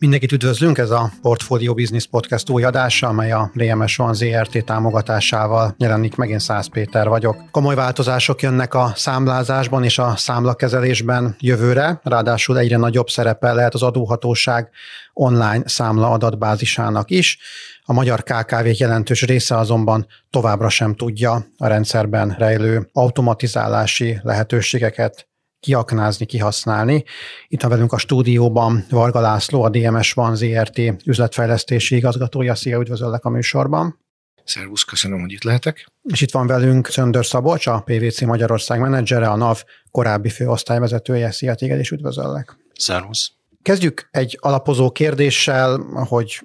Mindenkit üdvözlünk, ez a Portfolio Business Podcast új adása, amely a DMS Van ZRT támogatásával jelenik meg. Én Szász Péter vagyok. Komoly változások jönnek a számlázásban és a számlakezelésben jövőre, ráadásul egyre nagyobb szerepe lehet az adóhatóság online számla adatbázisának is. A magyar kkv jelentős része azonban továbbra sem tudja a rendszerben rejlő automatizálási lehetőségeket kiaknázni, kihasználni. Itt van velünk a stúdióban Varga László, a DMS Van ZRT üzletfejlesztési igazgatója. Szia, üdvözöllek a műsorban. Szervusz, köszönöm, hogy itt lehetek. És itt van velünk Csöndör Szabolcs, a PVC Magyarország menedzsere, a NAV korábbi főosztályvezetője. Szia, téged is üdvözöllek. Szervusz. Kezdjük egy alapozó kérdéssel, hogy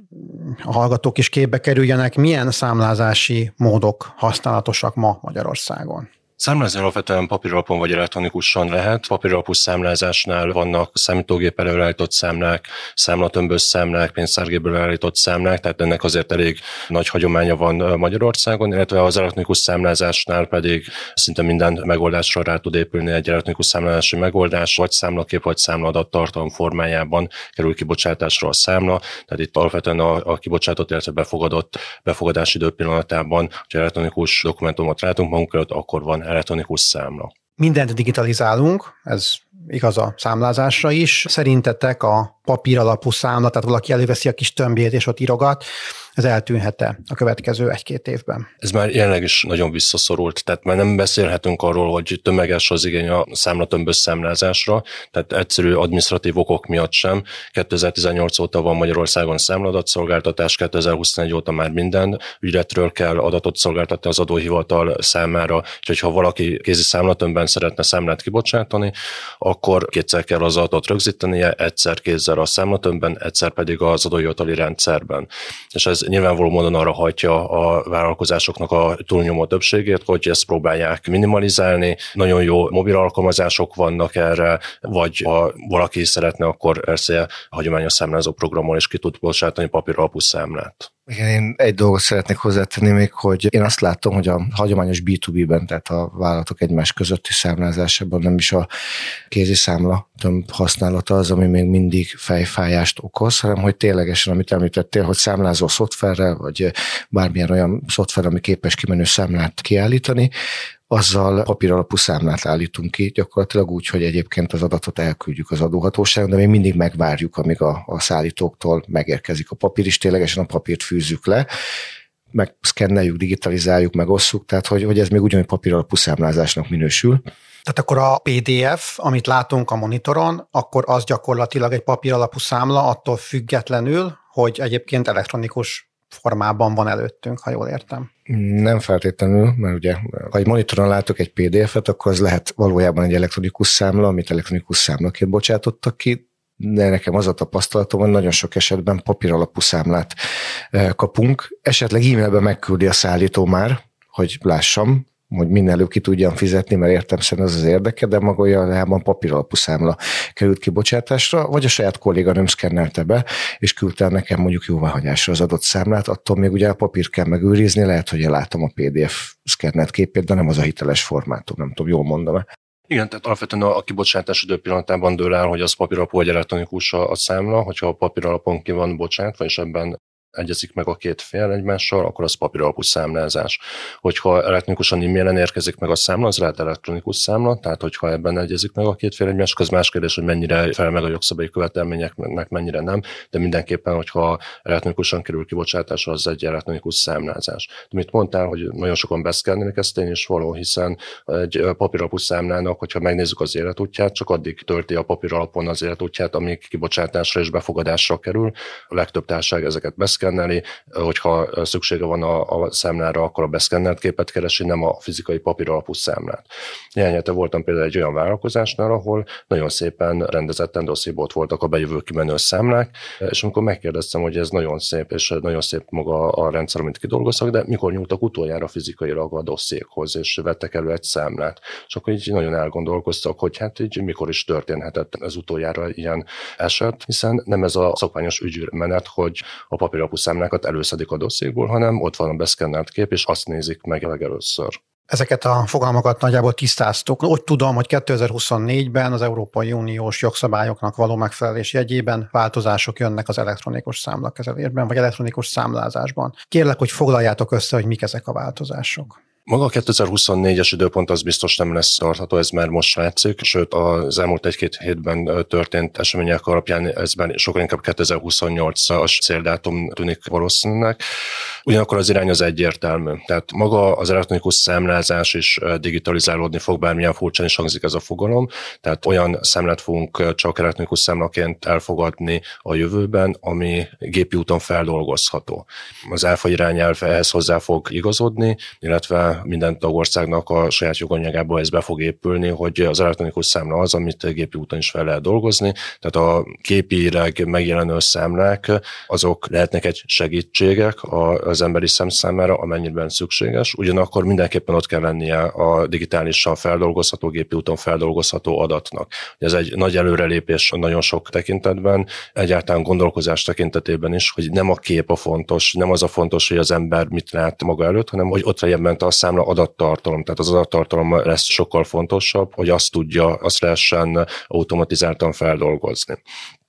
a hallgatók is képbe kerüljenek. Milyen számlázási módok használatosak ma Magyarországon? Számlázni alapvetően papíralapon vagy elektronikusan lehet. Papíralapú számlázásnál vannak számítógépel előállított számlák, számlatömbös számlák, pénztárgéből előállított számlák, tehát ennek azért elég nagy hagyománya van Magyarországon, illetve az elektronikus számlázásnál pedig szinte minden megoldásra rá tud épülni egy elektronikus számlázási megoldás, vagy számlakép, vagy számlaadat tartalom formájában kerül kibocsátásra a számla. Tehát itt alapvetően a, a kibocsátott, illetve befogadott befogadási idő pillanatában, hogyha elektronikus dokumentumot látunk magunk előtt, akkor van elektronikus számla. Mindent digitalizálunk, ez igaz a számlázásra is. Szerintetek a papír alapú számla, tehát valaki előveszi a kis tömbjét és ott írogat, ez eltűnhet-e a következő egy-két évben? Ez már jelenleg is nagyon visszaszorult, tehát már nem beszélhetünk arról, hogy tömeges az igény a számlatömbös számlázásra, tehát egyszerű administratív okok miatt sem. 2018 óta van Magyarországon számladatszolgáltatás, 2021 óta már minden ügyletről kell adatot szolgáltatni az adóhivatal számára, úgyhogy ha valaki kézi számlatömbben szeretne számlát kibocsátani, akkor kétszer kell az adatot rögzítenie, egyszer kézzel a számlatömbben, egyszer pedig az adóhivatali rendszerben. És ez nyilvánvaló módon arra hagyja a vállalkozásoknak a túlnyomó többségét, hogy ezt próbálják minimalizálni. Nagyon jó mobil alkalmazások vannak erre, vagy ha valaki szeretne, akkor persze hagyományos számlázó programon is ki tud bocsátani papíralapú számlát. Igen, én egy dolgot szeretnék hozzátenni még, hogy én azt látom, hogy a hagyományos B2B-ben, tehát a vállalatok egymás közötti számlázásában nem is a kézi számla tömb használata az, ami még mindig fejfájást okoz, hanem hogy ténylegesen, amit említettél, hogy számlázó szoftverrel, vagy bármilyen olyan szoftver, ami képes kimenő számlát kiállítani, azzal papíralapú számlát állítunk ki, gyakorlatilag úgy, hogy egyébként az adatot elküldjük az adóhatóságon, de még mindig megvárjuk, amíg a, a szállítóktól megérkezik a papír, és ténylegesen a papírt fűzzük le, meg szkenneljük, digitalizáljuk, megosszuk, tehát hogy, hogy ez még ugyanúgy papíralapú számlázásnak minősül. Tehát akkor a PDF, amit látunk a monitoron, akkor az gyakorlatilag egy papíralapú számla, attól függetlenül, hogy egyébként elektronikus formában van előttünk, ha jól értem. Nem feltétlenül, mert ugye, ha egy monitoron látok egy PDF-et, akkor az lehet valójában egy elektronikus számla, amit elektronikus számlaként bocsátottak ki, de nekem az a tapasztalatom, hogy nagyon sok esetben papír alapú számlát eh, kapunk. Esetleg e-mailben megküldi a szállító már, hogy lássam, hogy minél előbb ki tudjam fizetni, mert értem szerint az az érdeke, de maga olyan papír alapú számla került kibocsátásra, vagy a saját nem szkennelte be, és küldte nekem mondjuk jóváhagyásra az adott számlát, attól még ugye a papír kell megőrizni, lehet, hogy látom a PDF szkennelt képét, de nem az a hiteles formátum, nem tudom, jól mondom igen, tehát alapvetően a kibocsátás idő pillanatában dől el, hogy az papíralapú vagy elektronikus a, a számla, hogyha a papíralapon ki van bocsátva, és ebben egyezik meg a két fél egymással, akkor az papíralapú számlázás. Hogyha elektronikusan e-mailen érkezik meg a számla, az lehet elektronikus számla, tehát hogyha ebben egyezik meg a két fél egymással, az más kérdés, hogy mennyire fel meg a jogszabályi követelményeknek, mennyire nem, de mindenképpen, hogyha elektronikusan kerül kibocsátásra, az egy elektronikus számlázás. De mit mondtál, hogy nagyon sokan beszkennelik, ezt én is való, hiszen egy papíralapú számlának, hogyha megnézzük az életútját, csak addig tölti a papíralapon az életútját, amíg kibocsátásra és befogadásra kerül. A legtöbb társaság ezeket beszkennelik, beszkenneli, hogyha szüksége van a, a számlára, akkor a beszkennelt képet keresi, nem a fizikai papír alapú számlát. Néhány hete voltam például egy olyan vállalkozásnál, ahol nagyon szépen rendezetten dossziéból voltak a bejövő kimenő számlák, és amikor megkérdeztem, hogy ez nagyon szép, és nagyon szép maga a rendszer, amit kidolgoztak, de mikor nyúltak utoljára fizikailag a dossziékhoz, és vettek elő egy számlát. És akkor így nagyon elgondolkoztak, hogy hát így mikor is történhetett ez utoljára ilyen eset, hiszen nem ez a szokványos ügymenet, hogy a papír alapú számlákat előszedik a dosszékból, hanem ott van a beszkennelt kép, és azt nézik meg legelőször. Ezeket a fogalmakat nagyjából tisztáztuk. Úgy tudom, hogy 2024-ben az Európai Uniós jogszabályoknak való megfelelés jegyében változások jönnek az elektronikus számlakezelésben, vagy elektronikus számlázásban. Kérlek, hogy foglaljátok össze, hogy mik ezek a változások. Maga a 2024-es időpont az biztos nem lesz tartható, ez már most látszik, sőt az elmúlt egy-két hétben történt események alapján ezben sokkal inkább 2028-as céldátum tűnik valószínűnek. Ugyanakkor az irány az egyértelmű. Tehát maga az elektronikus számlázás is digitalizálódni fog, bármilyen furcsán is hangzik ez a fogalom. Tehát olyan számlát fogunk csak elektronikus számlaként elfogadni a jövőben, ami gépi úton feldolgozható. Az ÁFA irányelv ehhez hozzá fog igazodni, illetve minden tagországnak a saját joganyagából ez be fog épülni, hogy az elektronikus számla az, amit gépi úton is fel lehet dolgozni. Tehát a képileg megjelenő számlák, azok lehetnek egy segítségek az emberi szem számára, amennyiben szükséges. Ugyanakkor mindenképpen ott kell lennie a digitálisan feldolgozható, gépi úton feldolgozható adatnak. Ez egy nagy előrelépés nagyon sok tekintetben, egyáltalán gondolkozás tekintetében is, hogy nem a kép a fontos, nem az a fontos, hogy az ember mit lát maga előtt, hanem hogy ott legyen bent a számla adattartalom, tehát az adattartalom lesz sokkal fontosabb, hogy azt tudja, azt lehessen automatizáltan feldolgozni.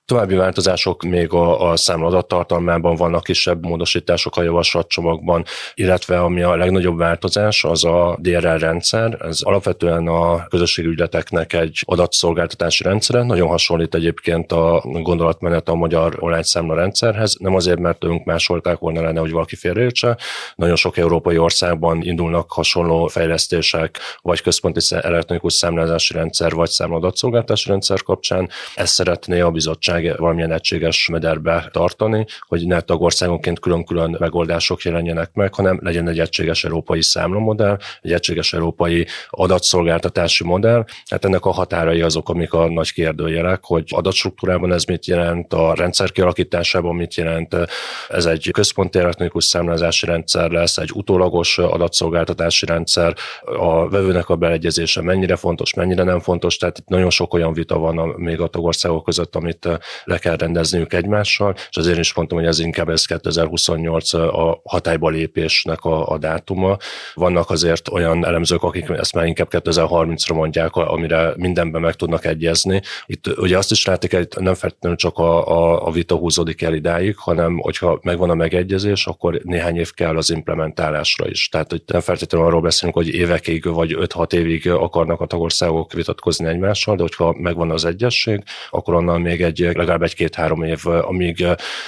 További változások még a, a számladat tartalmában vannak kisebb módosítások a javaslatcsomagban, illetve ami a legnagyobb változás, az a DRL rendszer. Ez alapvetően a közösségügyleteknek egy adatszolgáltatási rendszere, nagyon hasonlít egyébként a gondolatmenet a magyar online számla rendszerhez, nem azért, mert ők másolták volna lenne, hogy valaki félreértse. Nagyon sok európai országban indulnak hasonló fejlesztések, vagy központi elektronikus számlázási rendszer, vagy számladatszolgáltatási rendszer kapcsán. Ezt szeretné a bizottság bizottság valamilyen egységes mederbe tartani, hogy ne tagországonként külön-külön megoldások jelenjenek meg, hanem legyen egy egységes európai számlamodell, egy egységes európai adatszolgáltatási modell. Hát ennek a határai azok, amik a nagy kérdőjelek, hogy adatstruktúrában ez mit jelent, a rendszer kialakításában mit jelent, ez egy központi elektronikus számlázási rendszer lesz, egy utólagos adatszolgáltatási rendszer, a vevőnek a beleegyezése mennyire fontos, mennyire nem fontos, tehát itt nagyon sok olyan vita van még a tagországok között, amit le kell rendezniük egymással, és azért is mondtam, hogy ez inkább ez 2028 a hatályba lépésnek a, a dátuma. Vannak azért olyan elemzők, akik ezt már inkább 2030-ra mondják, amire mindenben meg tudnak egyezni. Itt ugye azt is látik, hogy nem feltétlenül csak a, a, a vita húzódik el idáig, hanem hogyha megvan a megegyezés, akkor néhány év kell az implementálásra is. Tehát hogy nem feltétlenül arról beszélünk, hogy évekig vagy 5-6 évig akarnak a tagországok vitatkozni egymással, de hogyha megvan az egyesség, akkor onnan még egy legalább egy-két-három év, amíg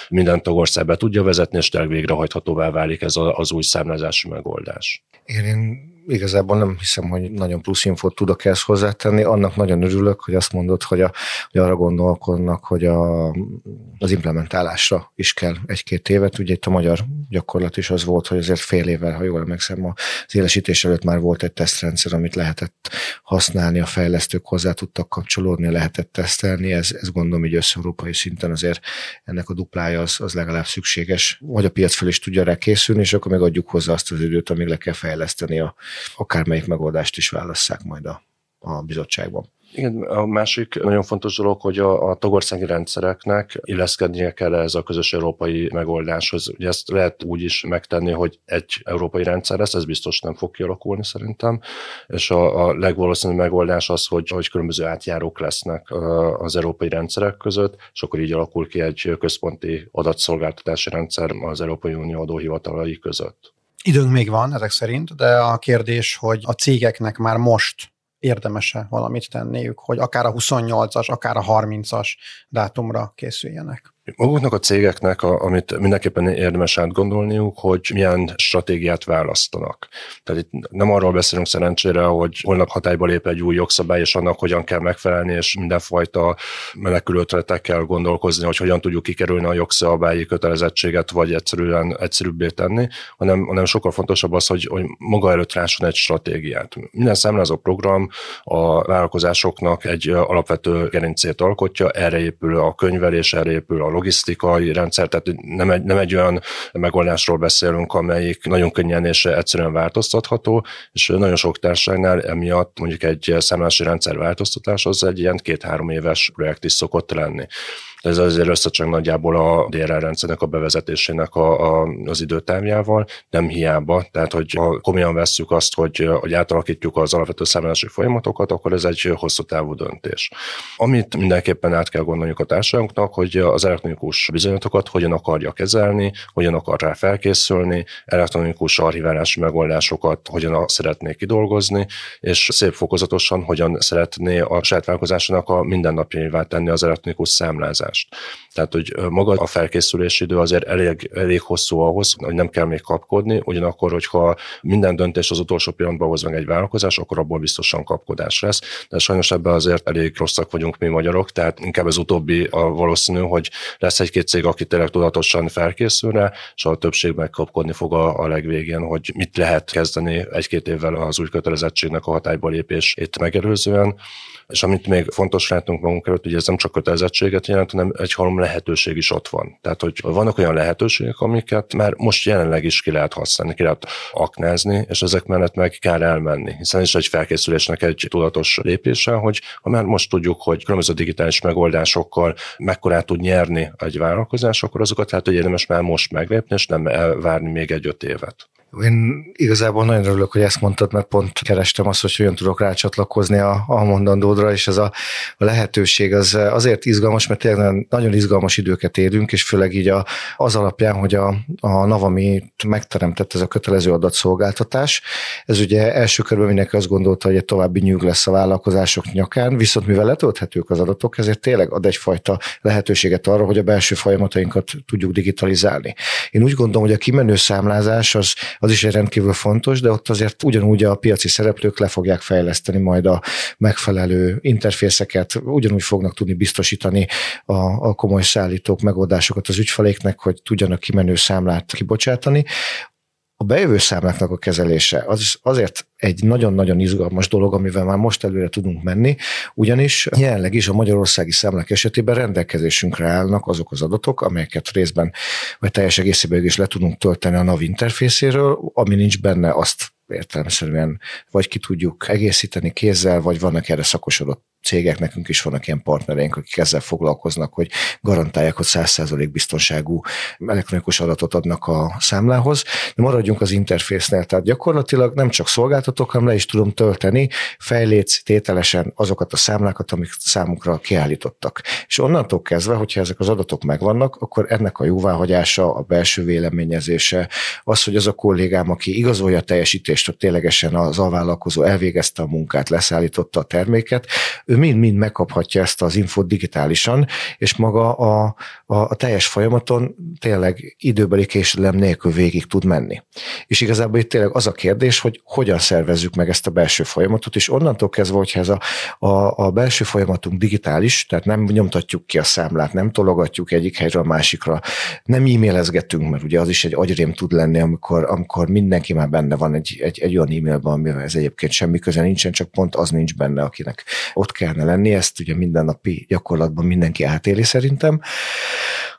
minden tagország be tudja vezetni, és tényleg végrehajthatóvá válik ez az új számlázási megoldás. Igen, én igazából nem hiszem, hogy nagyon plusz infót tudok ezt hozzátenni. Annak nagyon örülök, hogy azt mondod, hogy, a, hogy arra gondolkodnak, hogy a, az implementálásra is kell egy-két évet. Ugye itt a magyar gyakorlat is az volt, hogy azért fél évvel, ha jól emlékszem, az élesítés előtt már volt egy tesztrendszer, amit lehetett használni, a fejlesztők hozzá tudtak kapcsolódni, lehetett tesztelni. Ez, ez gondolom, hogy összeurópai szinten azért ennek a duplája az, az legalább szükséges, hogy a piac fel is tudja rá készülni, és akkor megadjuk hozzá azt az időt, amíg le kell fejleszteni a, akármelyik megoldást is válasszák majd a, a bizottságban. Igen, a másik nagyon fontos dolog, hogy a, a tagországi rendszereknek illeszkednie kell ez a közös európai megoldáshoz. Ugye ezt lehet úgy is megtenni, hogy egy európai rendszer lesz, ez biztos nem fog kialakulni szerintem, és a, a legvalószínűbb megoldás az, hogy, hogy különböző átjárók lesznek az európai rendszerek között, és akkor így alakul ki egy központi adatszolgáltatási rendszer az Európai Unió adóhivatalai között. Időnk még van ezek szerint, de a kérdés, hogy a cégeknek már most érdemese valamit tenniük, hogy akár a 28-as, akár a 30-as dátumra készüljenek. Maguknak a cégeknek, amit mindenképpen érdemes átgondolniuk, hogy milyen stratégiát választanak. Tehát itt nem arról beszélünk szerencsére, hogy holnap hatályba lép egy új jogszabály, és annak hogyan kell megfelelni, és mindenfajta menekülőtletekkel gondolkozni, hogy hogyan tudjuk kikerülni a jogszabályi kötelezettséget, vagy egyszerűen egyszerűbbé tenni, hanem, hanem sokkal fontosabb az, hogy, hogy maga előtt rásson egy stratégiát. Minden számlázó program a vállalkozásoknak egy alapvető gerincét alkotja, erre épül a könyvelés, erre épül a logisztikai rendszer, tehát nem egy, nem egy olyan megoldásról beszélünk, amelyik nagyon könnyen és egyszerűen változtatható, és nagyon sok társaságnál emiatt mondjuk egy számlási rendszer változtatás az egy ilyen két-három éves projekt is szokott lenni. De ez azért összecseng nagyjából a DRL rendszernek a bevezetésének a, a, az időtávjával, nem hiába. Tehát, hogy ha komolyan vesszük azt, hogy, hogy átalakítjuk az alapvető számlási folyamatokat, akkor ez egy hosszú távú döntés. Amit mindenképpen át kell gondolniuk a társadalmunknak, hogy az elektronikus bizonyatokat hogyan akarja kezelni, hogyan akar rá felkészülni, elektronikus archiválási megoldásokat hogyan szeretnék kidolgozni, és szép fokozatosan hogyan szeretné a saját vállalkozásának a mindennapjaivá tenni az elektronikus számlázást. Tehát, hogy maga a felkészülési idő azért elég, elég hosszú ahhoz, hogy nem kell még kapkodni, ugyanakkor, hogyha minden döntés az utolsó pillanatban hoz meg egy vállalkozás, akkor abból biztosan kapkodás lesz. De sajnos ebben azért elég rosszak vagyunk mi magyarok, tehát inkább az utóbbi a valószínű, hogy lesz egy-két cég, aki tényleg tudatosan felkészül és a többség megkapkodni fog a, a legvégén, hogy mit lehet kezdeni egy-két évvel az új kötelezettségnek a hatályba lépését megelőzően. És amit még fontos látnunk magunk előtt, hogy ez nem csak kötelezettséget jelent, hanem egy halom lehetőség is ott van. Tehát, hogy vannak olyan lehetőségek, amiket már most jelenleg is ki lehet használni, ki lehet aknázni, és ezek mellett meg kell elmenni. Hiszen is egy felkészülésnek egy tudatos lépése, hogy ha már most tudjuk, hogy különböző digitális megoldásokkal mekkorát tud nyerni egy vállalkozás, akkor azokat lehet, hogy érdemes már most meglépni, és nem elvárni még egy öt évet. Én igazából nagyon örülök, hogy ezt mondtad, mert pont kerestem azt, hogy hogyan tudok rácsatlakozni a, a mondandódra, és ez a, a lehetőség az azért izgalmas, mert tényleg nagyon izgalmas időket érünk, és főleg így a, az alapján, hogy a, a Navami megteremtett ez a kötelező adatszolgáltatás. Ez ugye első körben mindenki azt gondolta, hogy egy további nyűg lesz a vállalkozások nyakán, viszont mivel letölthetők az adatok, ezért tényleg ad egyfajta lehetőséget arra, hogy a belső folyamatainkat tudjuk digitalizálni. Én úgy gondolom, hogy a kimenő számlázás az az is egy rendkívül fontos, de ott azért ugyanúgy a piaci szereplők le fogják fejleszteni majd a megfelelő interfészeket, ugyanúgy fognak tudni biztosítani a, a komoly szállítók megoldásokat az ügyfeléknek, hogy tudjanak kimenő számlát kibocsátani. A bejövő számláknak a kezelése az azért egy nagyon-nagyon izgalmas dolog, amivel már most előre tudunk menni, ugyanis jelenleg is a magyarországi számlák esetében rendelkezésünkre állnak azok az adatok, amelyeket részben vagy teljes egészében is le tudunk tölteni a NAV interfészéről, ami nincs benne, azt értelemszerűen vagy ki tudjuk egészíteni kézzel, vagy vannak erre szakosodott cégek, nekünk is vannak ilyen partnereink, akik ezzel foglalkoznak, hogy garantálják, hogy 100% biztonságú elektronikus adatot adnak a számlához. De maradjunk az interfésznél, tehát gyakorlatilag nem csak szolgáltatok, hanem le is tudom tölteni fejléc tételesen azokat a számlákat, amik számukra kiállítottak. És onnantól kezdve, hogyha ezek az adatok megvannak, akkor ennek a jóváhagyása, a belső véleményezése, az, hogy az a kollégám, aki igazolja a teljesítést, hogy ténylegesen az alvállalkozó elvégezte a munkát, leszállította a terméket, ő mind-mind megkaphatja ezt az infót digitálisan, és maga a, a, a teljes folyamaton tényleg időbeli késedelem nélkül végig tud menni. És igazából itt tényleg az a kérdés, hogy hogyan szervezzük meg ezt a belső folyamatot, és onnantól kezdve, hogyha ez a, a, a belső folyamatunk digitális, tehát nem nyomtatjuk ki a számlát, nem tologatjuk egyik helyről a másikra, nem e-mailezgetünk, mert ugye az is egy agyrém tud lenni, amikor, amikor mindenki már benne van egy, egy, egy olyan e-mailben, amivel ez egyébként semmi köze nincsen, csak pont az nincs benne, akinek ott kellene lenni, ezt ugye mindennapi gyakorlatban mindenki átéli szerintem,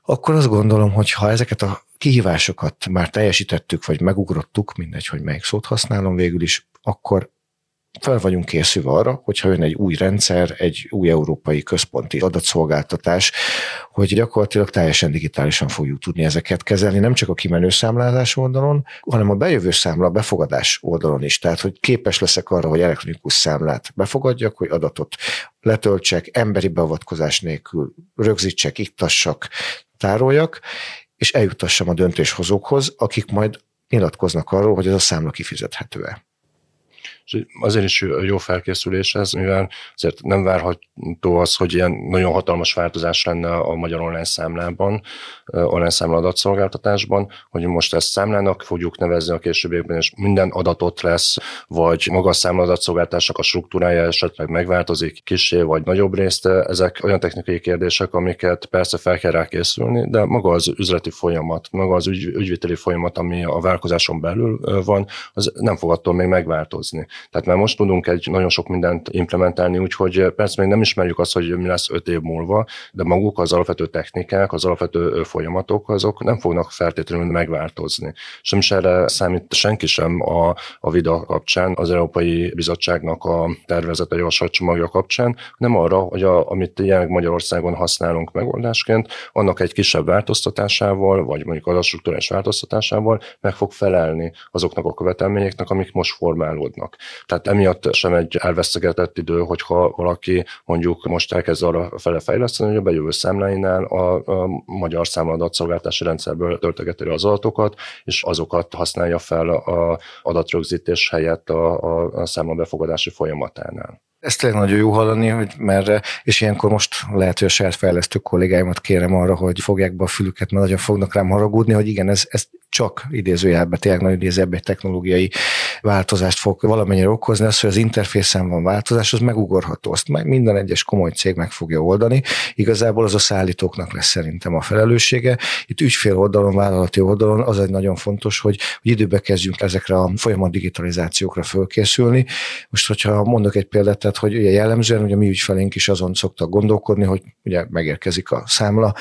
akkor azt gondolom, hogy ha ezeket a kihívásokat már teljesítettük, vagy megugrottuk, mindegy, hogy melyik szót használom végül is, akkor fel vagyunk készülve arra, hogyha jön egy új rendszer, egy új európai központi adatszolgáltatás, hogy gyakorlatilag teljesen digitálisan fogjuk tudni ezeket kezelni, nem csak a kimenő számlázás oldalon, hanem a bejövő számla befogadás oldalon is. Tehát, hogy képes leszek arra, hogy elektronikus számlát befogadjak, hogy adatot letöltsek, emberi beavatkozás nélkül rögzítsek, iktassak, tároljak, és eljutassam a döntéshozókhoz, akik majd nyilatkoznak arról, hogy ez a számla kifizethető-e. És azért is jó felkészülés ez, mivel azért nem várható az, hogy ilyen nagyon hatalmas változás lenne a magyar online számlában, online számla adatszolgáltatásban, hogy most ezt számlának fogjuk nevezni a későbbiekben, és minden adatot lesz, vagy maga a számla adatszolgáltatásnak a struktúrája esetleg megváltozik kisé vagy nagyobb részt. Ezek olyan technikai kérdések, amiket persze fel kell rá de maga az üzleti folyamat, maga az ügy, ügyviteli folyamat, ami a vállalkozáson belül van, az nem fog attól még megváltozni. Tehát már most tudunk egy nagyon sok mindent implementálni, úgyhogy persze még nem ismerjük azt, hogy mi lesz öt év múlva, de maguk az alapvető technikák, az alapvető folyamatok, azok nem fognak feltétlenül megváltozni. És nem is erre számít senki sem a, a VIDA kapcsán, az Európai Bizottságnak a tervezete javaslatcsomagja kapcsán, nem arra, hogy a, amit jelenleg Magyarországon használunk megoldásként, annak egy kisebb változtatásával, vagy mondjuk az struktúrás változtatásával meg fog felelni azoknak a követelményeknek, amik most formálódnak. Tehát emiatt sem egy elvesztegetett idő, hogyha valaki mondjuk most elkezd arra fele fejleszteni, hogy a bejövő számláinál a, a magyar számladatszolgáltási rendszerből töltegeti az adatokat, és azokat használja fel a adatrögzítés helyett a, a számlabefogadási folyamatánál. Ezt tényleg nagyon jó hallani, hogy merre, és ilyenkor most lehet, hogy a saját fejlesztő kollégáimat kérem arra, hogy fogják be a fülüket, mert nagyon fognak rám haragudni, hogy igen, ez, ez csak idézőjelben tényleg nagyon idézőjelben egy technológiai változást fog valamennyire okozni, az, hogy az interfészen van változás, az megugorható, azt meg minden egyes komoly cég meg fogja oldani. Igazából az a szállítóknak lesz szerintem a felelőssége. Itt ügyfél oldalon, vállalati oldalon az egy nagyon fontos, hogy, hogy időbe kezdjünk ezekre a folyamat digitalizációkra fölkészülni. Most, hogyha mondok egy példát, tehát, hogy ugye jellemzően ugye mi ügyfelénk is azon szoktak gondolkodni, hogy ugye megérkezik a számla,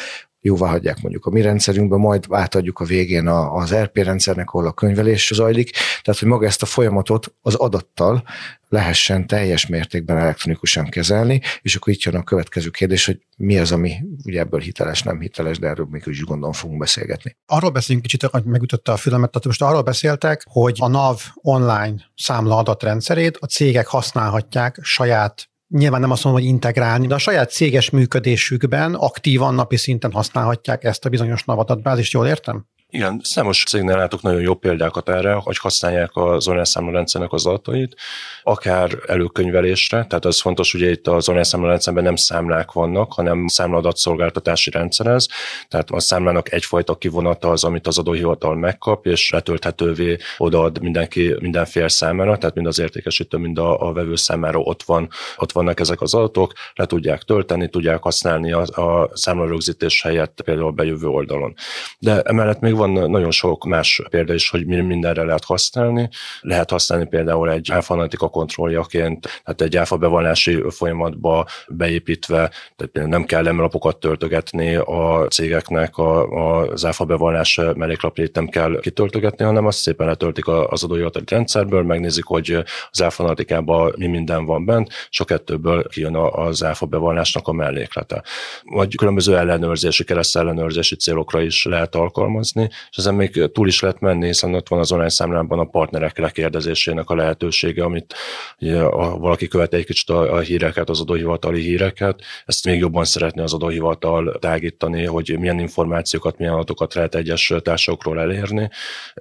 jóvá hagyják mondjuk a mi rendszerünkbe, majd átadjuk a végén az RP rendszernek, ahol a könyvelés zajlik. Tehát, hogy maga ezt a folyamatot az adattal lehessen teljes mértékben elektronikusan kezelni, és akkor itt jön a következő kérdés, hogy mi az, ami ugye ebből hiteles, nem hiteles, de erről még is gondolom fogunk beszélgetni. Arról beszéljünk kicsit, hogy megütötte a filmet, tehát most arról beszéltek, hogy a NAV online számla adatrendszerét a cégek használhatják saját nyilván nem azt mondom, hogy integrálni, de a saját céges működésükben aktívan napi szinten használhatják ezt a bizonyos adatbázist, jól értem? Igen, számos cégnél látok nagyon jó példákat erre, hogy használják az online az adatait, akár előkönyvelésre, tehát az fontos, hogy itt az online rendszerben nem számlák vannak, hanem számladatszolgáltatási rendszerez, tehát a számlának egyfajta kivonata az, amit az adóhivatal megkap, és letölthetővé odaad mindenki, mindenféle számára, tehát mind az értékesítő, mind a, a vevő számára ott, van, ott vannak ezek az adatok, le tudják tölteni, tudják használni a, a számlarögzítés helyett például a bejövő oldalon. De emellett még van nagyon sok más példa is, hogy mindenre lehet használni. Lehet használni például egy áfanalitika kontrolljaként, tehát egy áfa bevallási folyamatba beépítve, tehát nem kell emlapokat töltögetni a cégeknek, a, az áfa bevallás melléklapjait nem kell kitöltögetni, hanem azt szépen letöltik az adóhivatali rendszerből, megnézik, hogy az áfanalitikában mi minden van bent, és a kettőből kijön az áfa bevallásnak a melléklete. Vagy különböző ellenőrzési, kereszt ellenőrzési célokra is lehet alkalmazni, és ezen még túl is lehet menni, hiszen ott van az online számlában a partnerek lekérdezésének a lehetősége, amit ugye, a, valaki követ egy kicsit a, a híreket, az adóhivatali híreket, ezt még jobban szeretné az adóhivatal tágítani, hogy milyen információkat, milyen adatokat lehet egyes társakról elérni,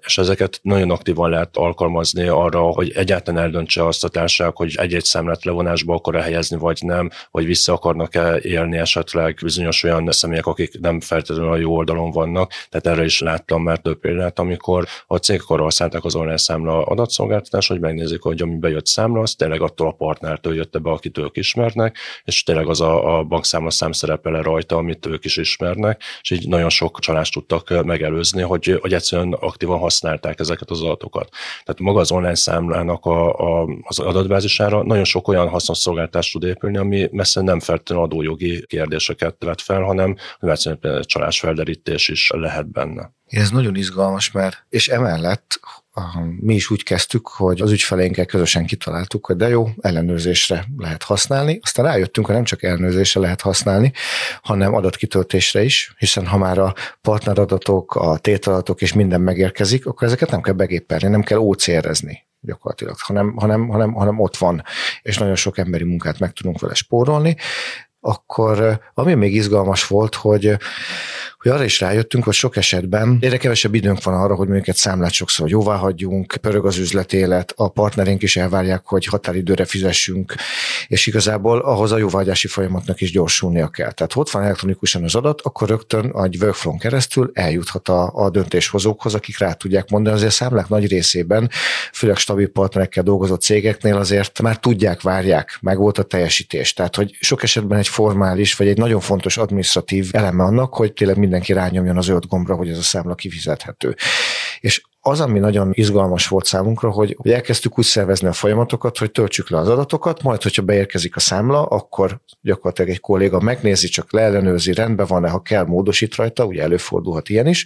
és ezeket nagyon aktívan lehet alkalmazni arra, hogy egyáltalán eldöntse azt a társaság, hogy egy-egy számlát levonásba akar-e helyezni, vagy nem, vagy vissza akarnak-e élni esetleg bizonyos olyan személyek, akik nem feltétlenül a jó oldalon vannak, tehát erre is lát láttam már több példát, amikor a cégek arra használták az online számla adatszolgáltatást, hogy megnézik, hogy ami bejött számla, az tényleg attól a partnertől jött be, akit ők ismernek, és tényleg az a, a bankszámla szám szerepele rajta, amit ők is ismernek, és így nagyon sok csalást tudtak megelőzni, hogy, hogy egyszerűen aktívan használták ezeket az adatokat. Tehát maga az online számlának a, a, az adatbázisára nagyon sok olyan hasznos szolgáltást tud épülni, ami messze nem feltétlenül adójogi kérdéseket vet fel, hanem egyszerűen például csalásfelderítés is lehet benne. Ez nagyon izgalmas, mert és emellett mi is úgy kezdtük, hogy az ügyfeleinkkel közösen kitaláltuk, hogy de jó, ellenőrzésre lehet használni. Aztán rájöttünk, hogy nem csak ellenőrzésre lehet használni, hanem adatkitöltésre is, hiszen ha már a partneradatok, a tétadatok és minden megérkezik, akkor ezeket nem kell begépelni, nem kell ócérezni gyakorlatilag, hanem, hanem, hanem, hanem ott van, és nagyon sok emberi munkát meg tudunk vele spórolni. Akkor ami még izgalmas volt, hogy hogy arra is rájöttünk, hogy sok esetben egyre kevesebb időnk van arra, hogy mondjuk számlát sokszor jóvá hagyjunk, pörög az üzletélet, a partnerink is elvárják, hogy határidőre fizessünk, és igazából ahhoz a jóváhagyási folyamatnak is gyorsulnia kell. Tehát ott van elektronikusan az adat, akkor rögtön egy workflow keresztül eljuthat a, a döntéshozókhoz, akik rá tudják mondani. Azért a számlák nagy részében, főleg stabil partnerekkel dolgozó cégeknél azért már tudják, várják, meg volt a teljesítés. Tehát, hogy sok esetben egy formális, vagy egy nagyon fontos administratív eleme annak, hogy tényleg minden mindenki rányomjon az öt gombra, hogy ez a számla kifizethető. És az, ami nagyon izgalmas volt számunkra, hogy, hogy elkezdtük úgy szervezni a folyamatokat, hogy töltsük le az adatokat, majd, hogyha beérkezik a számla, akkor gyakorlatilag egy kolléga megnézi, csak leellenőrzi, rendben van-e, ha kell, módosít rajta, ugye előfordulhat ilyen is,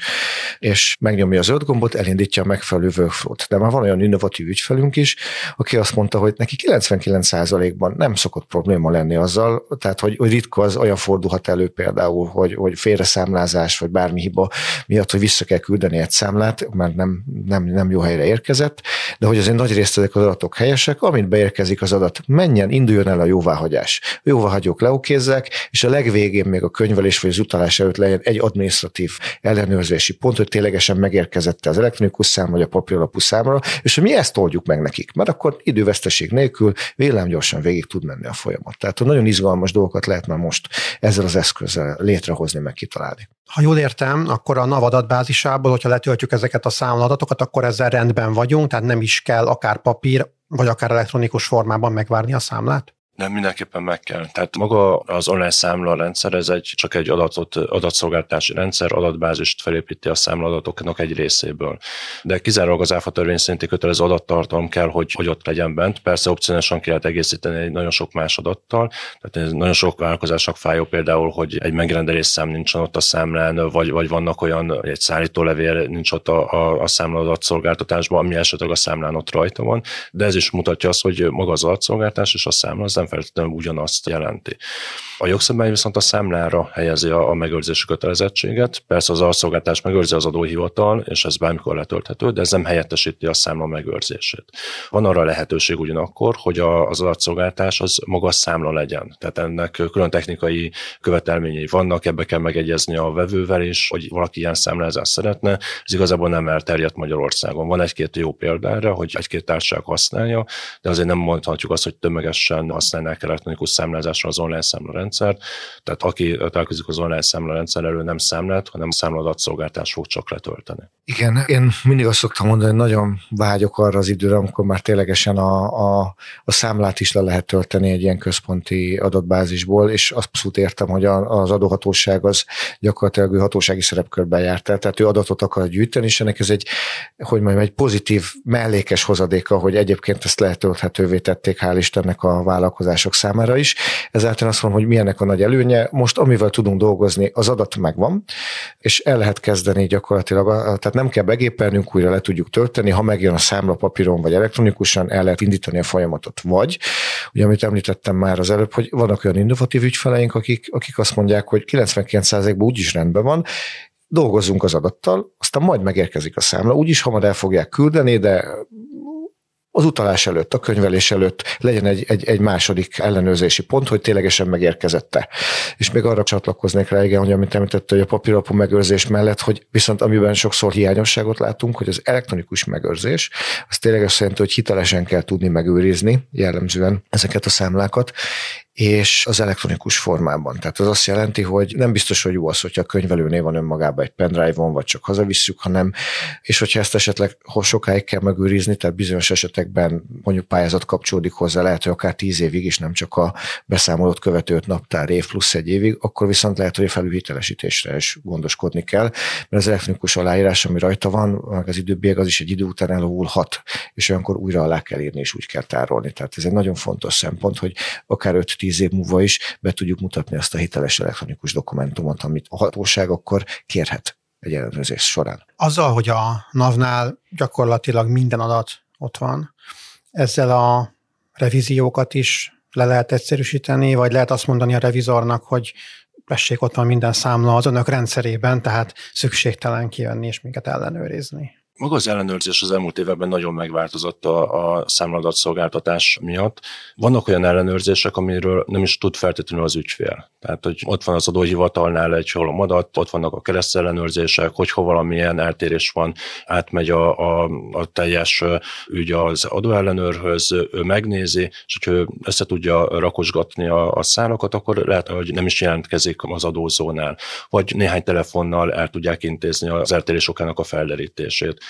és megnyomja az öt gombot, elindítja a megfelelő workflow-t. De már van olyan innovatív ügyfelünk is, aki azt mondta, hogy neki 99%-ban nem szokott probléma lenni azzal, tehát hogy, hogy ritka az olyan fordulhat elő például, hogy, hogy félreszámlázás vagy bármi hiba miatt, hogy vissza kell küldeni egy számlát, mert nem, nem, nem jó helyre érkezett, de hogy azért nagy részt ezek az adatok helyesek, amint beérkezik az adat, menjen, induljon el a jóváhagyás. Jóváhagyók leokézzek, és a legvégén még a könyvelés vagy az utalás előtt legyen egy administratív ellenőrzési pont, hogy ténylegesen megérkezett az elektronikus szám vagy a papíralapú számra, és hogy mi ezt oldjuk meg nekik, mert akkor időveszteség nélkül villámgyorsan végig tud menni a folyamat. Tehát nagyon izgalmas dolgokat lehet már most ezzel az eszközzel létrehozni, meg kitalálni. Ha jól értem, akkor a NAV adatbázisából, hogyha letöltjük ezeket a számadatokat, akkor ezzel rendben vagyunk, tehát nem is kell akár papír, vagy akár elektronikus formában megvárni a számlát? Nem, mindenképpen meg kell. Tehát maga az online számla rendszer, ez egy, csak egy adatot, adatszolgáltási rendszer, adatbázist felépíti a számladatoknak egy részéből. De kizárólag az áfa törvény szerinti kötelező adattartalom kell, hogy, hogy ott legyen bent. Persze opcionálisan ki lehet egészíteni egy nagyon sok más adattal. Tehát ez nagyon sok vállalkozásnak fájó például, hogy egy megrendelés szám nincsen ott a számlán, vagy, vagy vannak olyan, egy szállítólevél nincs ott a, a, a számla adatszolgáltatásban, ami esetleg a számlán ott rajta van. De ez is mutatja azt, hogy maga az adatszolgáltás és a számla az nem feltétlenül ugyanazt jelenti. A jogszabály viszont a számlára helyezi a, a megőrzési kötelezettséget. Persze az alszolgáltás megőrzi az adóhivatal, és ez bármikor letölthető, de ez nem helyettesíti a számla megőrzését. Van arra lehetőség ugyanakkor, hogy a, az adatszolgáltás az maga a számla legyen. Tehát ennek külön technikai követelményei vannak, ebbe kell megegyezni a vevővel is, hogy valaki ilyen számlázást szeretne. Ez igazából nem elterjedt Magyarországon. Van egy-két jó példára, hogy egy-két társaság használja, de azért nem mondhatjuk azt, hogy tömegesen használnák elektronikus számlázásra az online számla rendszert, tehát aki találkozik az online számlarendszer elő nem számlát, hanem számladatszolgáltás fog csak letölteni. Igen, én mindig azt szoktam mondani, hogy nagyon vágyok arra az időre, amikor már ténylegesen a, a, a számlát is le lehet tölteni egy ilyen központi adatbázisból, és abszolút értem, hogy az adóhatóság az gyakorlatilag ő hatósági szerepkörben járt el, tehát ő adatot akar gyűjteni, és ennek ez egy, hogy mondjam, egy pozitív mellékes hozadéka, hogy egyébként ezt letölthetővé tették, hál' Istennek a vállalkozások számára is. Ezáltal azt mondom, hogy mi ennek a nagy előnye. Most amivel tudunk dolgozni, az adat megvan, és el lehet kezdeni gyakorlatilag, tehát nem kell begépelnünk, újra le tudjuk tölteni, ha megjön a számla papíron vagy elektronikusan, el lehet indítani a folyamatot. Vagy, ugye amit említettem már az előbb, hogy vannak olyan innovatív ügyfeleink, akik, akik azt mondják, hogy 99%-ban úgyis rendben van, dolgozzunk az adattal, aztán majd megérkezik a számla, úgyis hamar el fogják küldeni, de az utalás előtt, a könyvelés előtt legyen egy, egy, egy második ellenőrzési pont, hogy ténylegesen megérkezette. És még arra csatlakoznék rá, igen, hogy amit említette, hogy a papíralapú megőrzés mellett, hogy viszont amiben sokszor hiányosságot látunk, hogy az elektronikus megőrzés, az tényleg azt jelenti, hogy hitelesen kell tudni megőrizni jellemzően ezeket a számlákat, és az elektronikus formában. Tehát az azt jelenti, hogy nem biztos, hogy jó az, hogyha a könyvelőnél van önmagában egy pendrive-on, vagy csak hazavisszük, hanem, és hogyha ezt esetleg sokáig kell megőrizni, tehát bizonyos esetekben mondjuk pályázat kapcsolódik hozzá, lehet, hogy akár tíz évig is, nem csak a beszámolót követő naptár év plusz egy évig, akkor viszont lehet, hogy a felülhitelesítésre is gondoskodni kell, mert az elektronikus aláírás, ami rajta van, az időbieg az is egy idő után elovulhat, és olyankor újra alá kell írni, és úgy kell tárolni. Tehát ez egy nagyon fontos szempont, hogy akár 5-10 tíz év múlva is be tudjuk mutatni azt a hiteles elektronikus dokumentumot, amit a hatóság akkor kérhet egy ellenőrzés során. Azzal, hogy a NAV-nál gyakorlatilag minden adat ott van, ezzel a revíziókat is le lehet egyszerűsíteni, vagy lehet azt mondani a revizornak, hogy vessék ott van minden számla az önök rendszerében, tehát szükségtelen kijönni és minket ellenőrizni. Maga az ellenőrzés az elmúlt években nagyon megváltozott a, a számladatszolgáltatás miatt. Vannak olyan ellenőrzések, amiről nem is tud feltétlenül az ügyfél. Tehát, hogy ott van az adóhivatalnál egy holom adat, ott vannak a keresztellenőrzések, hogyha valamilyen eltérés van, átmegy a, a, a teljes ügy az adóellenőrhöz, ő megnézi, és hogyha ő össze tudja rakosgatni a, a szálakat, akkor lehet, hogy nem is jelentkezik az adózónál, vagy néhány telefonnal el tudják intézni az eltérés okának a felderítését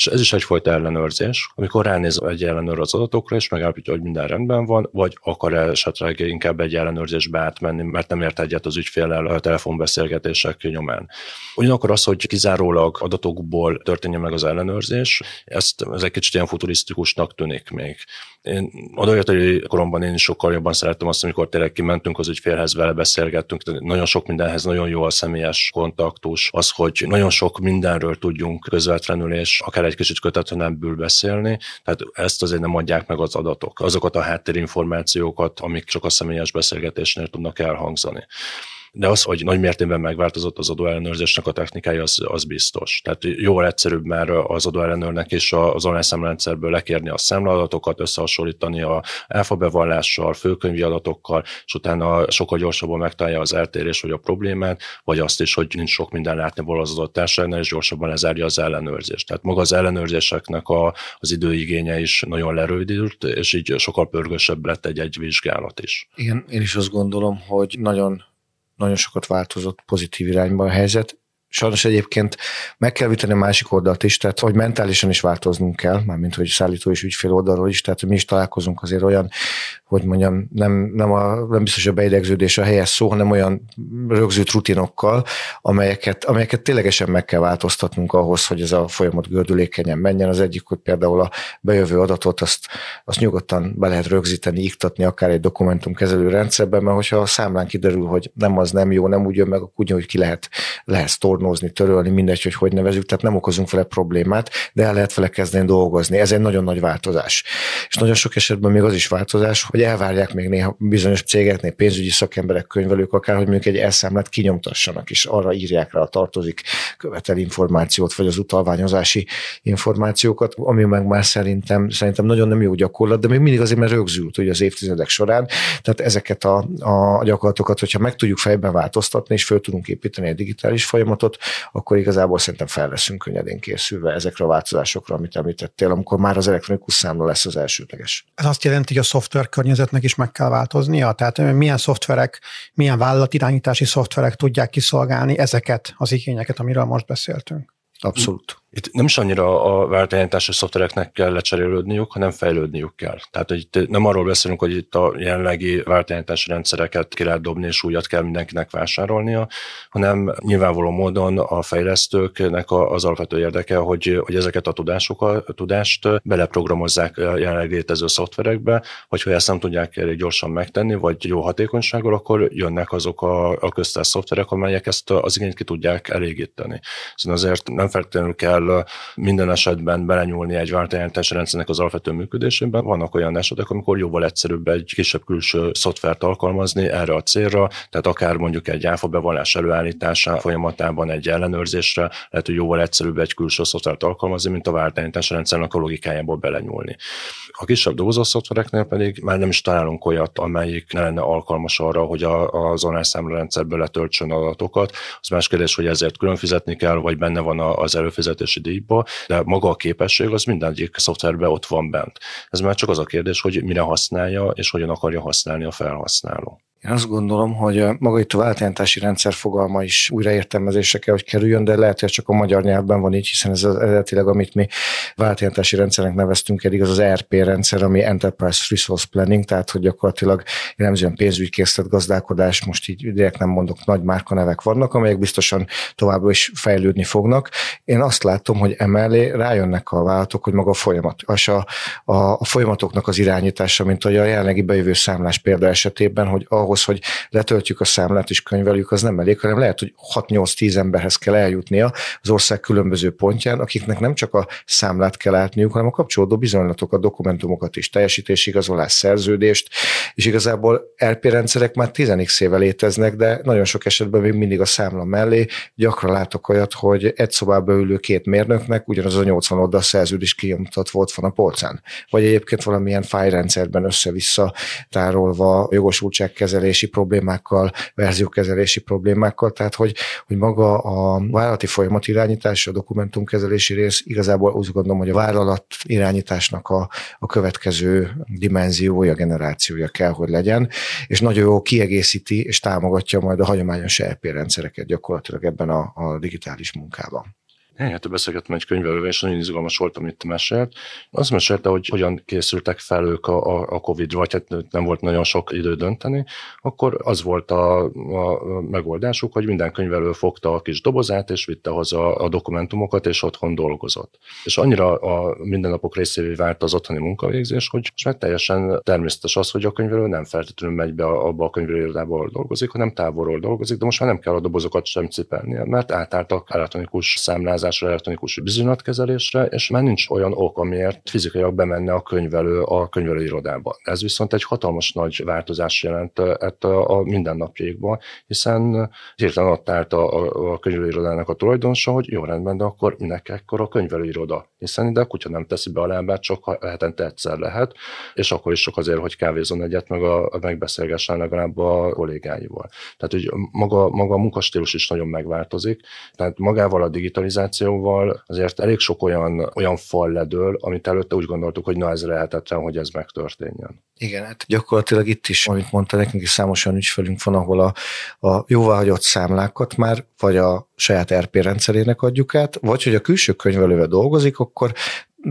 És ez is egyfajta ellenőrzés, amikor ránéz egy ellenőr az adatokra, és megállapítja, hogy minden rendben van, vagy akar esetleg inkább egy ellenőrzésbe átmenni, mert nem ért egyet az ügyféllel a telefonbeszélgetések nyomán. Ugyanakkor az, hogy kizárólag adatokból történjen meg az ellenőrzés, ezt, ez egy kicsit ilyen futurisztikusnak tűnik még. Én adatai koromban én is sokkal jobban szerettem azt, amikor tényleg kimentünk az ügyfélhez, vele beszélgettünk, nagyon sok mindenhez nagyon jó a személyes kontaktus, az, hogy nagyon sok mindenről tudjunk közvetlenül, és akár egy kicsit kötetlenebbül beszélni, tehát ezt azért nem adják meg az adatok, azokat a háttérinformációkat, amik csak a személyes beszélgetésnél tudnak elhangzani. De az, hogy nagy mértékben megváltozott az adóellenőrzésnek a technikája, az, az biztos. Tehát jóval egyszerűbb már az adóellenőrnek és az online számrendszerből lekérni a számladatokat, összehasonlítani a áfa bevallással, főkönyvi adatokkal, és utána sokkal gyorsabban megtalálja az eltérés vagy a problémát, vagy azt is, hogy nincs sok minden látni az adott társadalomnál, és gyorsabban lezárja az ellenőrzést. Tehát maga az ellenőrzéseknek a, az időigénye is nagyon lerövidült, és így sokkal pörgősebb lett egy-egy vizsgálat is. Igen, én is azt gondolom, hogy nagyon nagyon sokat változott pozitív irányba a helyzet. Sajnos egyébként meg kell viteni a másik oldalt is, tehát hogy mentálisan is változnunk kell, mármint hogy szállító és ügyfél oldalról is, tehát mi is találkozunk azért olyan hogy mondjam, nem, nem, a, nem biztos a beidegződés a helyes szó, hanem olyan rögzült rutinokkal, amelyeket, amelyeket ténylegesen meg kell változtatnunk ahhoz, hogy ez a folyamat gördülékenyen menjen. Az egyik, hogy például a bejövő adatot azt, azt nyugodtan be lehet rögzíteni, iktatni akár egy dokumentumkezelő rendszerben, mert hogyha a számlán kiderül, hogy nem az nem jó, nem úgy jön meg, akkor úgy, ki lehet, lehet tornózni, törölni, mindegy, hogy hogy nevezük, tehát nem okozunk vele problémát, de el lehet vele kezdeni dolgozni. Ez egy nagyon nagy változás. És nagyon sok esetben még az is változás, hogy elvárják még néha bizonyos cégeknél, pénzügyi szakemberek, könyvelők akár, hogy mondjuk egy elszámlát kinyomtassanak, és arra írják rá a tartozik követel információt, vagy az utalványozási információkat, ami meg már szerintem, szerintem nagyon nem jó gyakorlat, de még mindig azért, mert rögzült ugye az évtizedek során. Tehát ezeket a, a gyakorlatokat, hogyha meg tudjuk fejben változtatni, és föl tudunk építeni egy digitális folyamatot, akkor igazából szerintem fel leszünk könnyedén készülve ezekre a változásokra, amit említettél, amikor már az elektronikus számla lesz az elsődleges. Ez azt jelenti, hogy a szoftver környezetnek is meg kell változnia? Tehát milyen szoftverek, milyen vállalatirányítási szoftverek tudják kiszolgálni ezeket az igényeket, amiről most beszéltünk? Abszolút. Itt nem is annyira a váltányítási szoftvereknek kell lecserélődniük, hanem fejlődniük kell. Tehát itt nem arról beszélünk, hogy itt a jelenlegi váltányítási rendszereket ki lehet dobni, és újat kell mindenkinek vásárolnia, hanem nyilvánvaló módon a fejlesztőknek az alapvető érdeke, hogy, hogy ezeket a tudásokat, tudást beleprogramozzák a jelenleg létező szoftverekbe, hogy ha ezt nem tudják elég gyorsan megtenni, vagy jó hatékonysággal, akkor jönnek azok a, a köztes szoftverek, amelyek ezt az igényt ki tudják elégíteni. Szóval azért nem feltétlenül kell kell minden esetben belenyúlni egy váltányítási rendszernek az alapvető működésében. Vannak olyan esetek, amikor jóval egyszerűbb egy kisebb külső szoftvert alkalmazni erre a célra, tehát akár mondjuk egy áfa bevallás előállítása folyamatában egy ellenőrzésre, lehet, hogy jóval egyszerűbb egy külső szoftvert alkalmazni, mint a váltányítási rendszernek a logikájából belenyúlni. A kisebb dolgozó szoftvereknél pedig már nem is találunk olyat, amelyik ne lenne alkalmas arra, hogy a, az online számlarendszerből letöltsön adatokat. Az más kérdés, hogy ezért külön fizetni kell, vagy benne van az előfizetési díjba, de maga a képesség az mindegyik szoftverben ott van bent. Ez már csak az a kérdés, hogy mire használja, és hogyan akarja használni a felhasználó. Én azt gondolom, hogy maga itt a váltányítási rendszer fogalma is újraértelmezésre kell, hogy kerüljön, de lehet, hogy csak a magyar nyelvben van így, hiszen ez az eredetileg, amit mi váltányítási rendszernek neveztünk eddig, az az ERP rendszer, ami Enterprise Resource Planning, tehát hogy gyakorlatilag jellemzően pénzügykészlet gazdálkodás, most így direkt nem mondok, nagy márkanevek vannak, amelyek biztosan továbbra is fejlődni fognak. Én azt látom, hogy emellé rájönnek a vállalatok, hogy maga a folyamat, és a, a, a folyamatoknak az irányítása, mint hogy a jelenlegi bejövő számlás példa esetében, hogy a ahhoz, hogy letöltjük a számlát és könyveljük, az nem elég, hanem lehet, hogy 6-8-10 emberhez kell eljutnia az ország különböző pontján, akiknek nem csak a számlát kell átniuk, hanem a kapcsolódó bizonylatokat, dokumentumokat is, teljesítésigazolás, szerződést, és igazából LP rendszerek már 10 éve léteznek, de nagyon sok esetben még mindig a számla mellé gyakran látok olyat, hogy egy szobába ülő két mérnöknek ugyanaz a 80 oldal szerződés kinyomtat volt van a polcán. Vagy egyébként valamilyen fájrendszerben össze-vissza tárolva jogosultságkezelés kezelési problémákkal, verziókezelési problémákkal, tehát hogy, hogy maga a vállalati folyamat irányítás, a dokumentumkezelési rész igazából úgy gondolom, hogy a vállalat irányításnak a, a következő dimenziója, generációja kell, hogy legyen, és nagyon jó kiegészíti és támogatja majd a hagyományos ERP rendszereket gyakorlatilag ebben a, a digitális munkában. Helyett beszélgettem egy könyvelővel, és nagyon izgalmas volt, amit mesélt. Azt mesélte, hogy hogyan készültek fel ők a, a Covid-ra, vagy hát nem volt nagyon sok idő dönteni, akkor az volt a, a megoldásuk, hogy minden könyvelő fogta a kis dobozát, és vitte hozzá a dokumentumokat, és otthon dolgozott. És annyira a mindennapok részévé vált az otthoni munkavégzés, hogy most már teljesen természetes az, hogy a könyvelő nem feltétlenül megy be abba a könyvelőirodába, dolgozik, hanem távolról dolgozik, de most már nem kell a dobozokat sem cipelnie, mert átálltak elektronikus számlázásra, elektronikus bizonylatkezelésre, és már nincs olyan ok, amiért fizikailag bemenne a könyvelő a könyvelőirodába. Ez viszont egy hatalmas nagy változás jelent a, a mindennapjaikban, hiszen hirtelen ott állt a, a könyvelőirodának a tulajdonosa, hogy jó rendben, de akkor minek ekkor a könyvelőiroda? Hiszen ide a kutya nem teszi be a lábát, csak hetente egyszer lehet, és akkor is csak azért, hogy kávézon egyet, meg a, a megbeszélgessen legalább a kollégáival. Tehát, hogy maga, maga a munkastílus is nagyon megváltozik, tehát magával a digitalizációval azért elég sok olyan, olyan fal ledől, amit előtte úgy gondoltuk, hogy na ez lehetetlen, hogy ez megtörténjen. Igen, hát gyakorlatilag itt is, amit mondta nekünk is számos olyan ügyfelünk van, ahol a, a jóváhagyott számlákat már vagy a saját RP rendszerének adjuk át, vagy hogy a külső könyvelővel dolgozik, akkor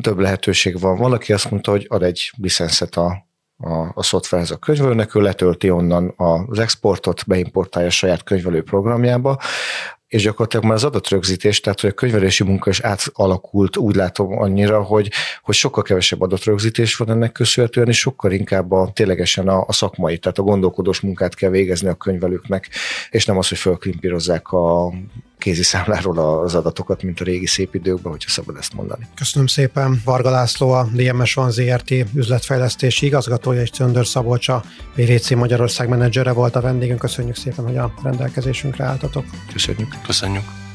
több lehetőség van. Valaki azt mondta, hogy ad egy licenszet a a, a szoftverhez a könyvelőnek, ő letölti onnan az exportot, beimportálja a saját könyvelő programjába, és gyakorlatilag már az adatrögzítés, tehát hogy a könyvelési munka is átalakult, úgy látom annyira, hogy, hogy sokkal kevesebb adatrögzítés van ennek köszönhetően, és sokkal inkább a, ténylegesen a, a szakmai, tehát a gondolkodós munkát kell végezni a könyvelőknek, és nem az, hogy fölklimpírozzák a kézi számláról az adatokat, mint a régi szép időkben, hogyha szabad ezt mondani. Köszönöm szépen. Varga László, a DMS Van ZRT üzletfejlesztési igazgatója, és Csöndör Szabolcs, a PVC Magyarország menedzsere volt a vendégünk. Köszönjük szépen, hogy a rendelkezésünkre álltatok. Köszönjük. Köszönjük.